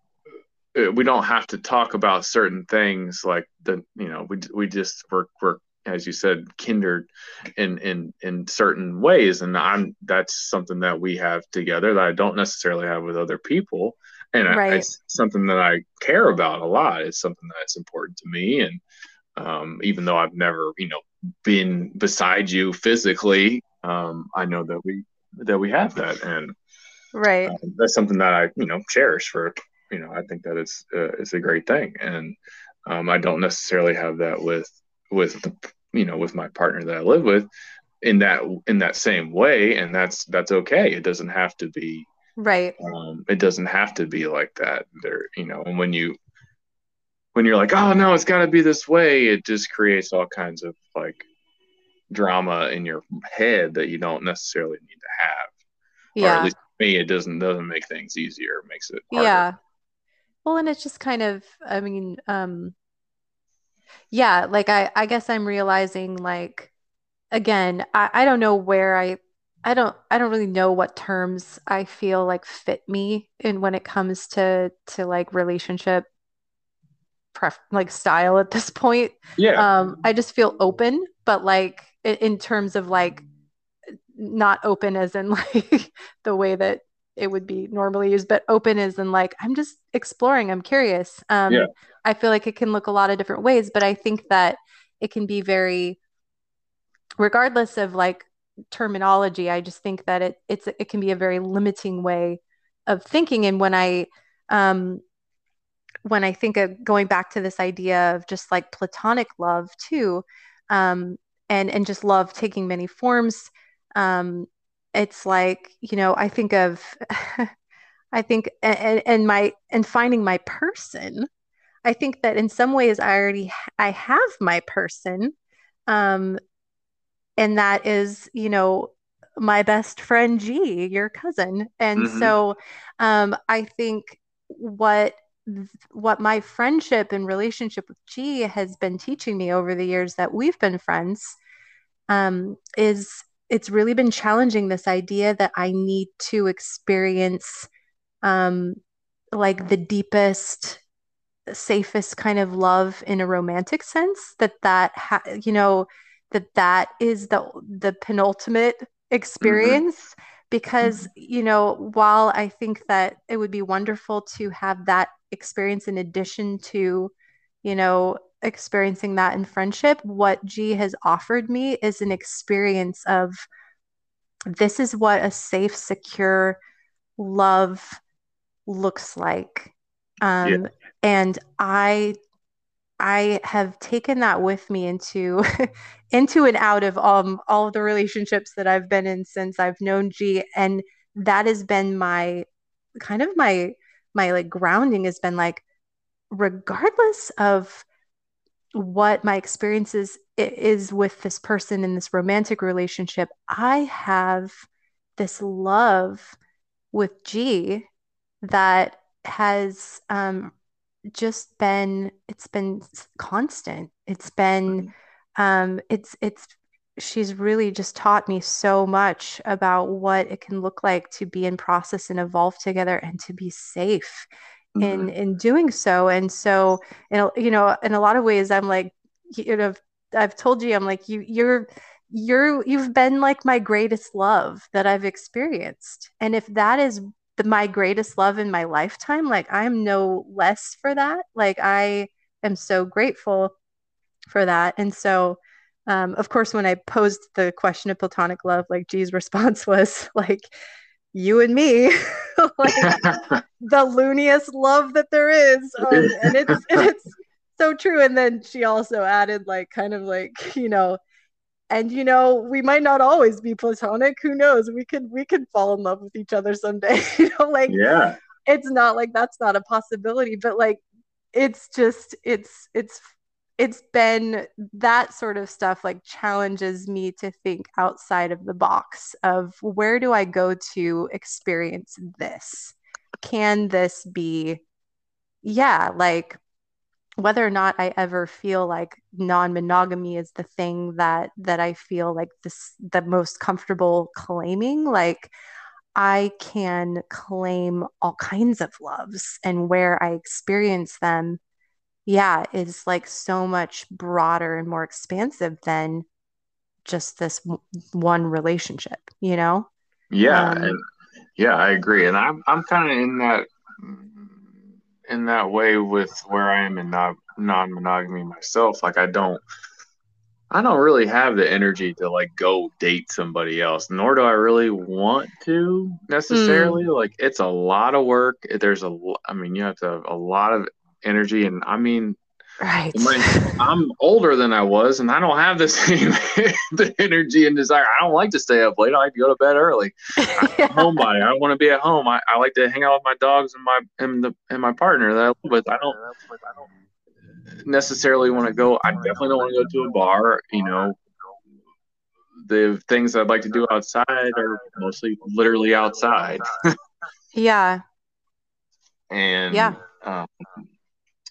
uh, we don't have to talk about certain things like the you know we we just we're, we're as you said, kindred in in in certain ways, and I'm that's something that we have together that I don't necessarily have with other people, and right. I, it's something that I care about a lot. It's something that's important to me, and um, even though I've never, you know, been beside you physically, um, I know that we that we have that, and right, uh, that's something that I, you know, cherish for, you know, I think that it's uh, it's a great thing, and um, I don't necessarily have that with with the you know with my partner that I live with in that in that same way. And that's that's okay. It doesn't have to be right. um, it doesn't have to be like that. There you know and when you when you're like oh no it's got to be this way it just creates all kinds of like drama in your head that you don't necessarily need to have yeah. or at least me it doesn't doesn't make things easier it makes it harder. yeah well and it's just kind of i mean um yeah like i i guess i'm realizing like again i i don't know where i i don't i don't really know what terms i feel like fit me in when it comes to to like relationship pref like style at this point yeah um i just feel open but like in, terms of like not open as in like the way that it would be normally used, but open is in like, I'm just exploring, I'm curious. Um, yeah. I feel like it can look a lot of different ways, but I think that it can be very, regardless of like terminology, I just think that it it's it can be a very limiting way of thinking. And when I um when I think of going back to this idea of just like platonic love too, um, and and just love taking many forms, um, it's like you know i think of i think and, and my and finding my person i think that in some ways i already i have my person um and that is you know my best friend g your cousin and mm-hmm. so um i think what what my friendship and relationship with g has been teaching me over the years that we've been friends um is it's really been challenging this idea that I need to experience um, like the deepest, safest kind of love in a romantic sense. That that ha- you know that that is the the penultimate experience. Mm-hmm. Because mm-hmm. you know, while I think that it would be wonderful to have that experience in addition to, you know, experiencing that in friendship, what G has offered me is an experience of this is what a safe, secure love looks like. Um, yeah. And I I have taken that with me into into and out of um, all of the relationships that I've been in since I've known G, and that has been my kind of my my like grounding has been like regardless of what my experiences is with this person in this romantic relationship, I have this love with G that has um, just been it's been constant. It's been mm-hmm. um, it's it's she's really just taught me so much about what it can look like to be in process and evolve together and to be safe mm-hmm. in in doing so. And so, you know, in a lot of ways, I'm like, you know, I've told you, I'm like, you you're you're you've been like my greatest love that I've experienced. And if that is the, my greatest love in my lifetime, like I'm no less for that. Like I am so grateful for that. And so um, of course, when I posed the question of platonic love, like G's response was like, you and me, like the looniest love that there is. Um, and it's, it's so true. And then she also added, like, kind of like, you know, and you know we might not always be platonic who knows we could we could fall in love with each other someday you know like yeah it's not like that's not a possibility but like it's just it's it's it's been that sort of stuff like challenges me to think outside of the box of where do I go to experience this? Can this be, yeah, like whether or not I ever feel like non-monogamy is the thing that that I feel like this the most comfortable claiming, like I can claim all kinds of loves and where I experience them yeah, is like so much broader and more expansive than just this w- one relationship, you know? Yeah, um, and yeah, I agree. And I'm I'm kind of in that in that way with where I am in non non-monogamy myself. Like I don't I don't really have the energy to like go date somebody else, nor do I really want to necessarily. Mm. Like it's a lot of work. There's a, I mean, you have to have a lot of energy. And I mean, right. I'm older than I was, and I don't have the same the energy and desire. I don't like to stay up late. I like to go to bed early. I'm a homebody. I want to be at home. I, I like to hang out with my dogs and my and the and my partner that I live with. I don't. I don't necessarily want to go. I definitely don't want to go to a bar. You know, the things I'd like to do outside are mostly literally outside. yeah. And yeah. Um,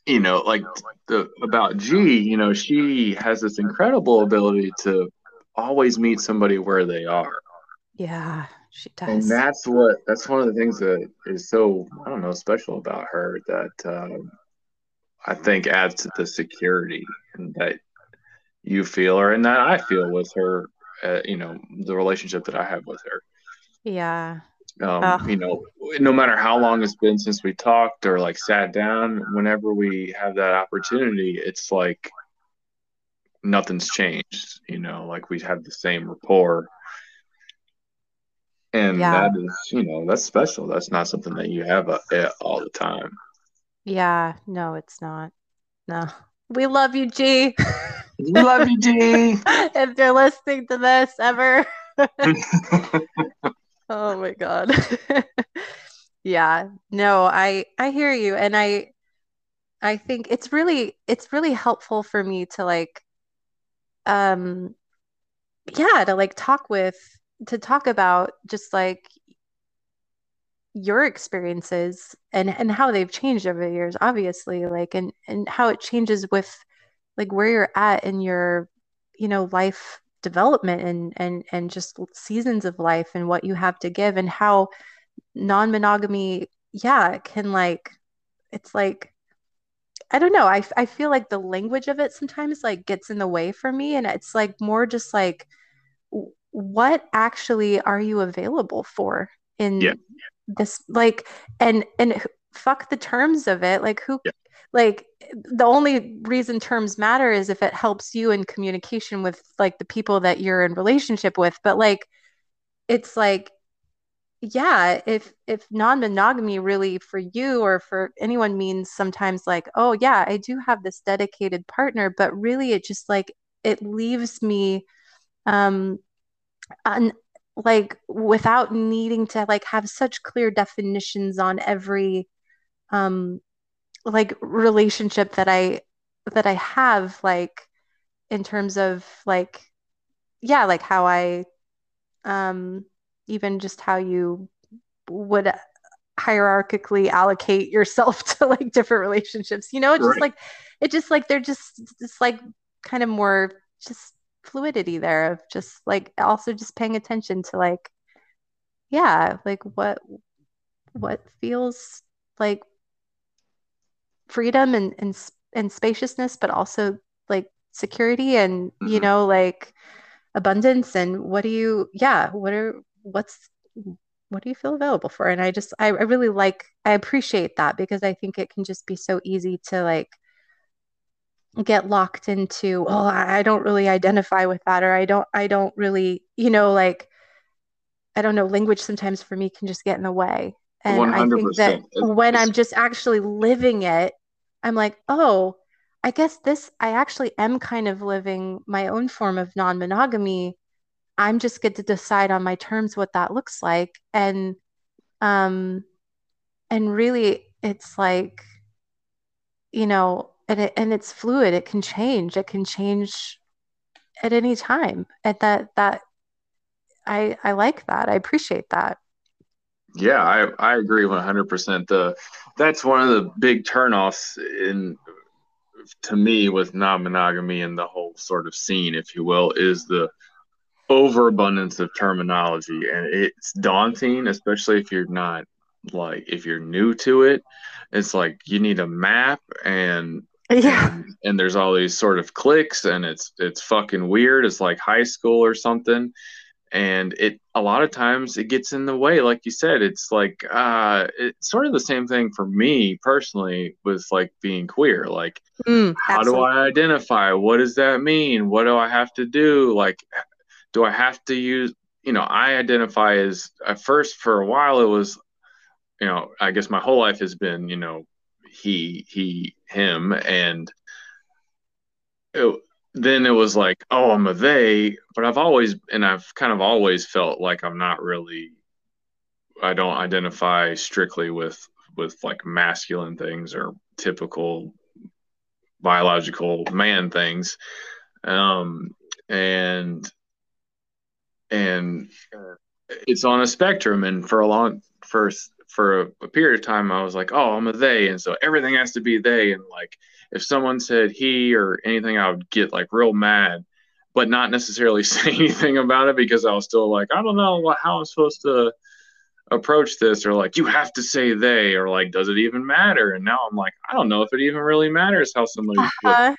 you know, like the about G, you know, she has this incredible ability to always meet somebody where they are. Yeah, she does. And that's what that's one of the things that is so I don't know special about her that um, I think adds to the security and that you feel her and that I feel with her. Uh, you know, the relationship that I have with her. Yeah, um, You know, no matter how long it's been since we talked or like sat down, whenever we have that opportunity, it's like nothing's changed. You know, like we have the same rapport. And yeah. that is, you know, that's special. That's not something that you have uh, eh, all the time. Yeah, no, it's not. No. We love you, G. We love you, G. if you're listening to this ever. Oh my God. yeah. No, I I hear you and I I think it's really it's really helpful for me to like um yeah, to like talk with to talk about just like your experiences and and how they've changed over the years obviously like and and how it changes with like where you're at in your you know life development and and and just seasons of life and what you have to give and how non-monogamy yeah can like it's like I don't know I, I feel like the language of it sometimes like gets in the way for me and it's like more just like what actually are you available for in yeah. this like and and fuck the terms of it like who yeah like the only reason terms matter is if it helps you in communication with like the people that you're in relationship with. But like it's like yeah if if non-monogamy really for you or for anyone means sometimes like oh yeah i do have this dedicated partner but really it just like it leaves me um un, like without needing to like have such clear definitions on every um like relationship that I that I have like in terms of like yeah like how I um even just how you would hierarchically allocate yourself to like different relationships you know? It's just like it just like they're just just like kind of more just fluidity there of just like also just paying attention to like yeah like what what feels like freedom and and, and spaciousness but also like security and mm-hmm. you know like abundance. And what do you yeah what are what's what do you feel available for? And i just I, I really like i appreciate that because i think it can just be so easy to like get locked into oh I, I don't really identify with that or i don't i don't really you know like i don't know language sometimes for me can just get in the way and 100%. i think that when i'm just actually living it i'm like oh I guess this, I actually am kind of living my own form of non monogamy. I'm just get to decide on my terms what that looks like. And, um, and really it's like, you know, and it, and it's fluid. It can change. It can change at any time. And that, that, I, I like that. I appreciate that. Yeah, I, I agree 100%. The, that's one of the big turnoffs in to me with non-monogamy and the whole sort of scene, if you will, is the overabundance of terminology, and it's daunting, especially if you're not like if you're new to it. It's like you need a map and yeah and, and, there's all these sort of cliques and it's it's fucking weird it's like high school or something and it a lot of times it gets in the way like you said it's like uh it's sort of the same thing for me personally with like being queer like mm, how do i identify? What does that mean? What do i have to do? Like do i have to use you know i identify as at first for a while it was you know i guess my whole life has been you know he he him and it, then it was like, oh, I'm a they, but I've always and I've kind of always felt like I'm not really I don't identify strictly with with like masculine things or typical biological man things. Um and and it's on a spectrum and for a long for for a, a period of time I was like, oh, I'm a they and so everything has to be they and like if someone said he or anything, I would get like real mad, but not necessarily say anything about it because I was still like, I don't know what how I'm supposed to approach this or like you have to say they or like does it even matter? And now i'm like i don't know if it even really matters how somebody uh-huh.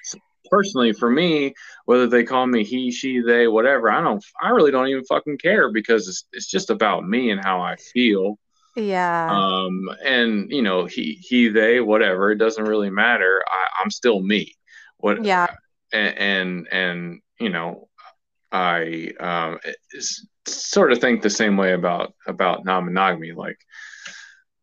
personally for me whether they call me he she they whatever i don't i really don't even fucking care because it's, it's just about me and how i feel yeah. Um, and you know, he, he, they, whatever, it doesn't really matter. I, I'm still me. What? Yeah. And, and, and you know, I um, sort of think the same way about about non-monogamy. Like,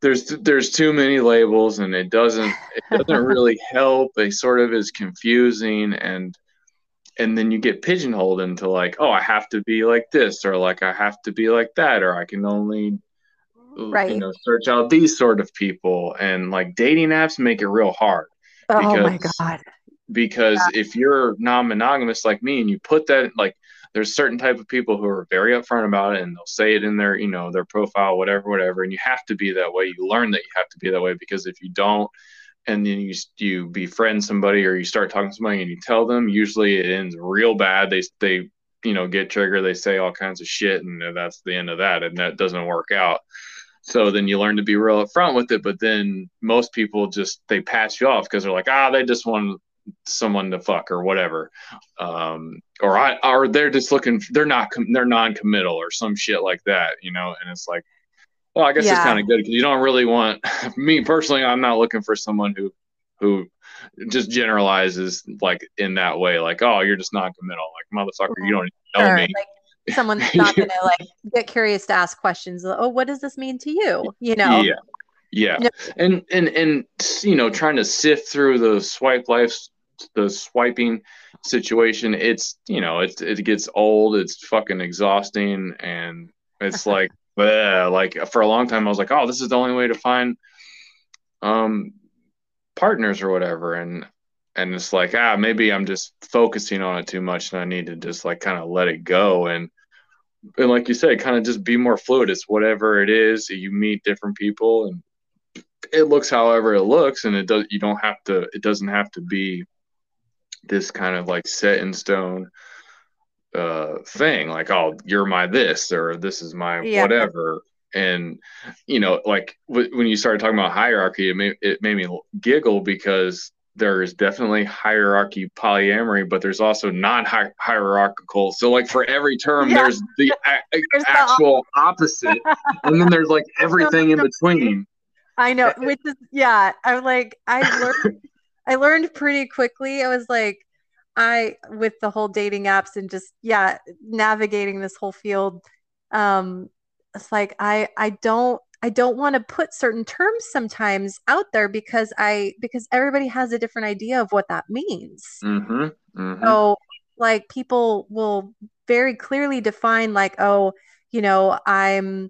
there's there's too many labels, and it doesn't it doesn't really help. It sort of is confusing, and and then you get pigeonholed into like, oh, I have to be like this, or like I have to be like that, or I can only right. you know search out these sort of people and like dating apps make it real hard oh because, my god. because yeah. if you're non-monogamous like me and you put that like there's certain type of people who are very upfront about it and they'll say it in their you know their profile whatever whatever and you have to be that way. You learn that you have to be that way because if you don't and then you you befriend somebody or you start talking to somebody and you tell them usually it ends real bad. They they you know get triggered. They say all kinds of shit and uh, that's the end of that and that doesn't work out so then you learn to be real upfront with it. But then most people just they pass you off because they're like, ah, they just want someone to fuck or whatever, um, or I or they're just looking, they're not they're non-committal or some shit like that, you know. And it's like, well, I guess yeah. it's kind of good because you don't really want me personally. I'm not looking for someone who who just generalizes like in that way, like, oh, you're just non-committal, like motherfucker, you don't know sure. me. Like, someone's not to like get curious to ask questions. Oh, what does this mean to you? You know? Yeah. Yeah. And, and, and, you know, trying to sift through the swipe life, the swiping situation, it's, you know, it's, it gets old. It's fucking exhausting. And it's like, bleh, like for a long time, I was like, oh, this is the only way to find, um, partners or whatever. And, and it's like ah maybe i'm just focusing on it too much and i need to just like kind of let it go and and like you said, kind of just be more fluid. It's whatever it is. You meet different people, and it looks however it looks, and it does. You don't have to. It doesn't have to be this kind of like set in stone uh thing like oh you're my this or this is my yeah. whatever and you know like w- when you started talking about hierarchy it made, it made me giggle because there is definitely hierarchy polyamory but there's also non-hierarchical so like for every term yeah. there's the a- there's actual the opposite and then there's like everything in between. i know which is yeah i'm like i learned i learned pretty quickly. I was like I with the whole dating apps and just yeah, navigating this whole field um it's like I I don't I don't want to put certain terms sometimes out there because I because everybody has a different idea of what that means. Mm-hmm, mm-hmm. So like people will very clearly define like oh you know I'm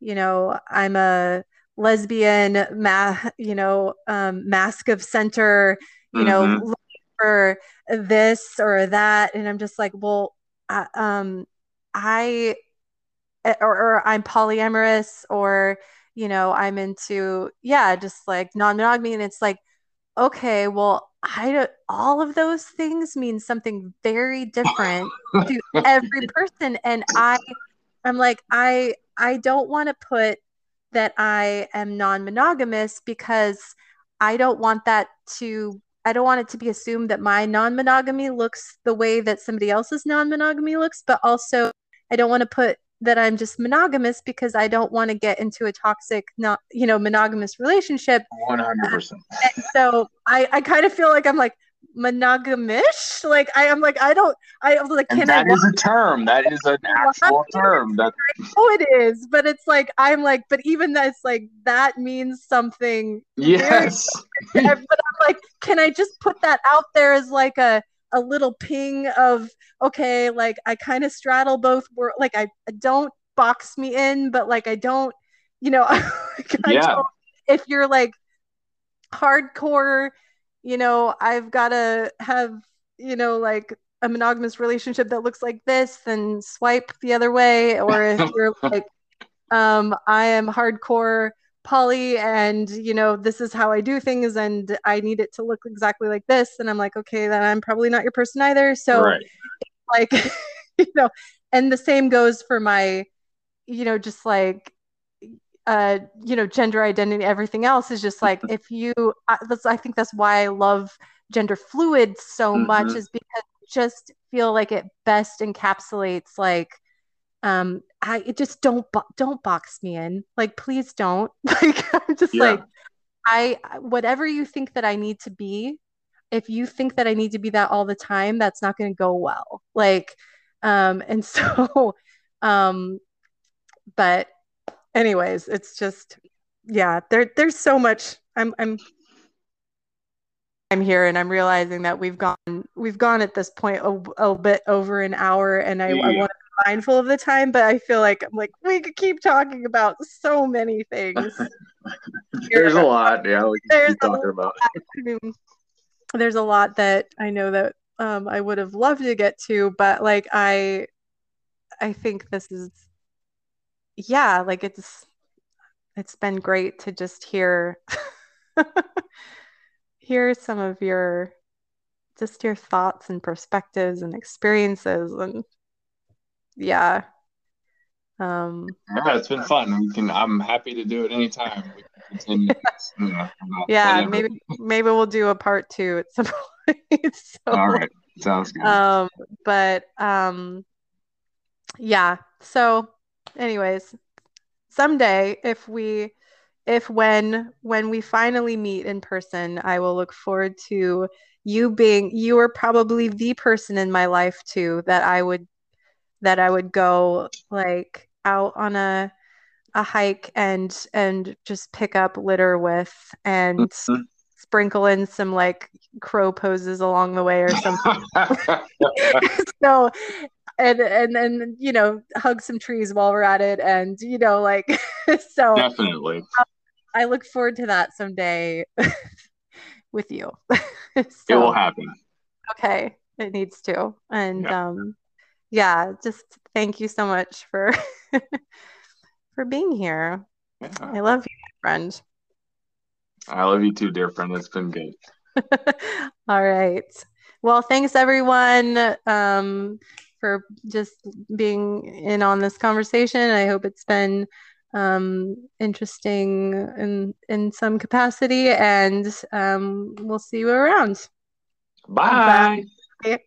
you know I'm a lesbian ma you know um, masc of center you mm-hmm. know for this or that and i'm just like well I, um i Eh, or, or i'm polyamorous or you know i'm into yeah just like non-monogamy and it's like okay well i don't all of those things mean something very different to every person and i i'm like i i don't want to put that i am non-monogamous because i don't want that to I don't want it to be assumed that my non monogamy looks the way that somebody else's non monogamy looks, but also I don't want to put that I'm just monogamous because I don't want to get into a toxic, not you know, monogamous relationship. One hundred percent. So I, I kind of feel like I'm like, monogamish. Like i am like i don't i like can and that I is a term. That is an actual term. That oh it is but it's like i'm like but even that's like that means something yes. but i'm like can i just put that out there as like a a little ping of okay like i kind of straddle both worlds like I, I don't box me in but like i don't you know like, yeah. if you're like hardcore you know, I've got to have, you know, like a monogamous relationship that looks like this, then swipe the other way. Or if you're like, um, I am hardcore poly and, you know, this is how I do things and I need it to look exactly like this. And I'm like, okay, then I'm probably not your person either. So, right. like, you know, and the same goes for my, you know, just like uh, you know, gender identity, everything else is just like if you. I, that's, I think that's why I love gender fluid so mm-hmm. much is because I just feel like it best encapsulates like um i it just don't don't box me in like please don't like i'm just yeah. like i whatever you think that i need to be if you think that i need to be that all the time that's not going to go well like um and so um but anyways, it's just yeah, there there's so much. I'm I'm I'm here and I'm realizing that we've gone we've gone at this point a, a bit over an hour and I, yeah. I want to mindful of the time, but I feel like I'm like we could keep talking about so many things. there's a lot, yeah, we can keep talking about. I mean, there's a lot that I know that um, I would have loved to get to, but like I I think this is yeah, like it's it's been great to just hear hear some of your just your thoughts and perspectives and experiences and yeah. Um yeah it's been fun. We can i'm happy to do it anytime. We can continue you know, yeah maybe maybe we'll do a part two at some point so, all right sounds good. Um but um yeah so anyways, someday if we if when when we finally meet in person, I will look forward to you being you are probably the person in my life too that I would that I would go like out on a a hike and and just pick up litter with and mm-hmm. sprinkle in some like crow poses along the way or something. so and and and you know hug some trees while we're at it and you know like so definitely um, i look forward to that someday with you so, it will happen okay it needs to and yeah. um yeah, just thank you so much for for being here. Yeah. I love you, friend. I love you too, dear friend. It's been good. All right. Well, thanks everyone um, for just being in on this conversation. I hope it's been um, interesting in in some capacity, and um, we'll see you around. Bye. Bye.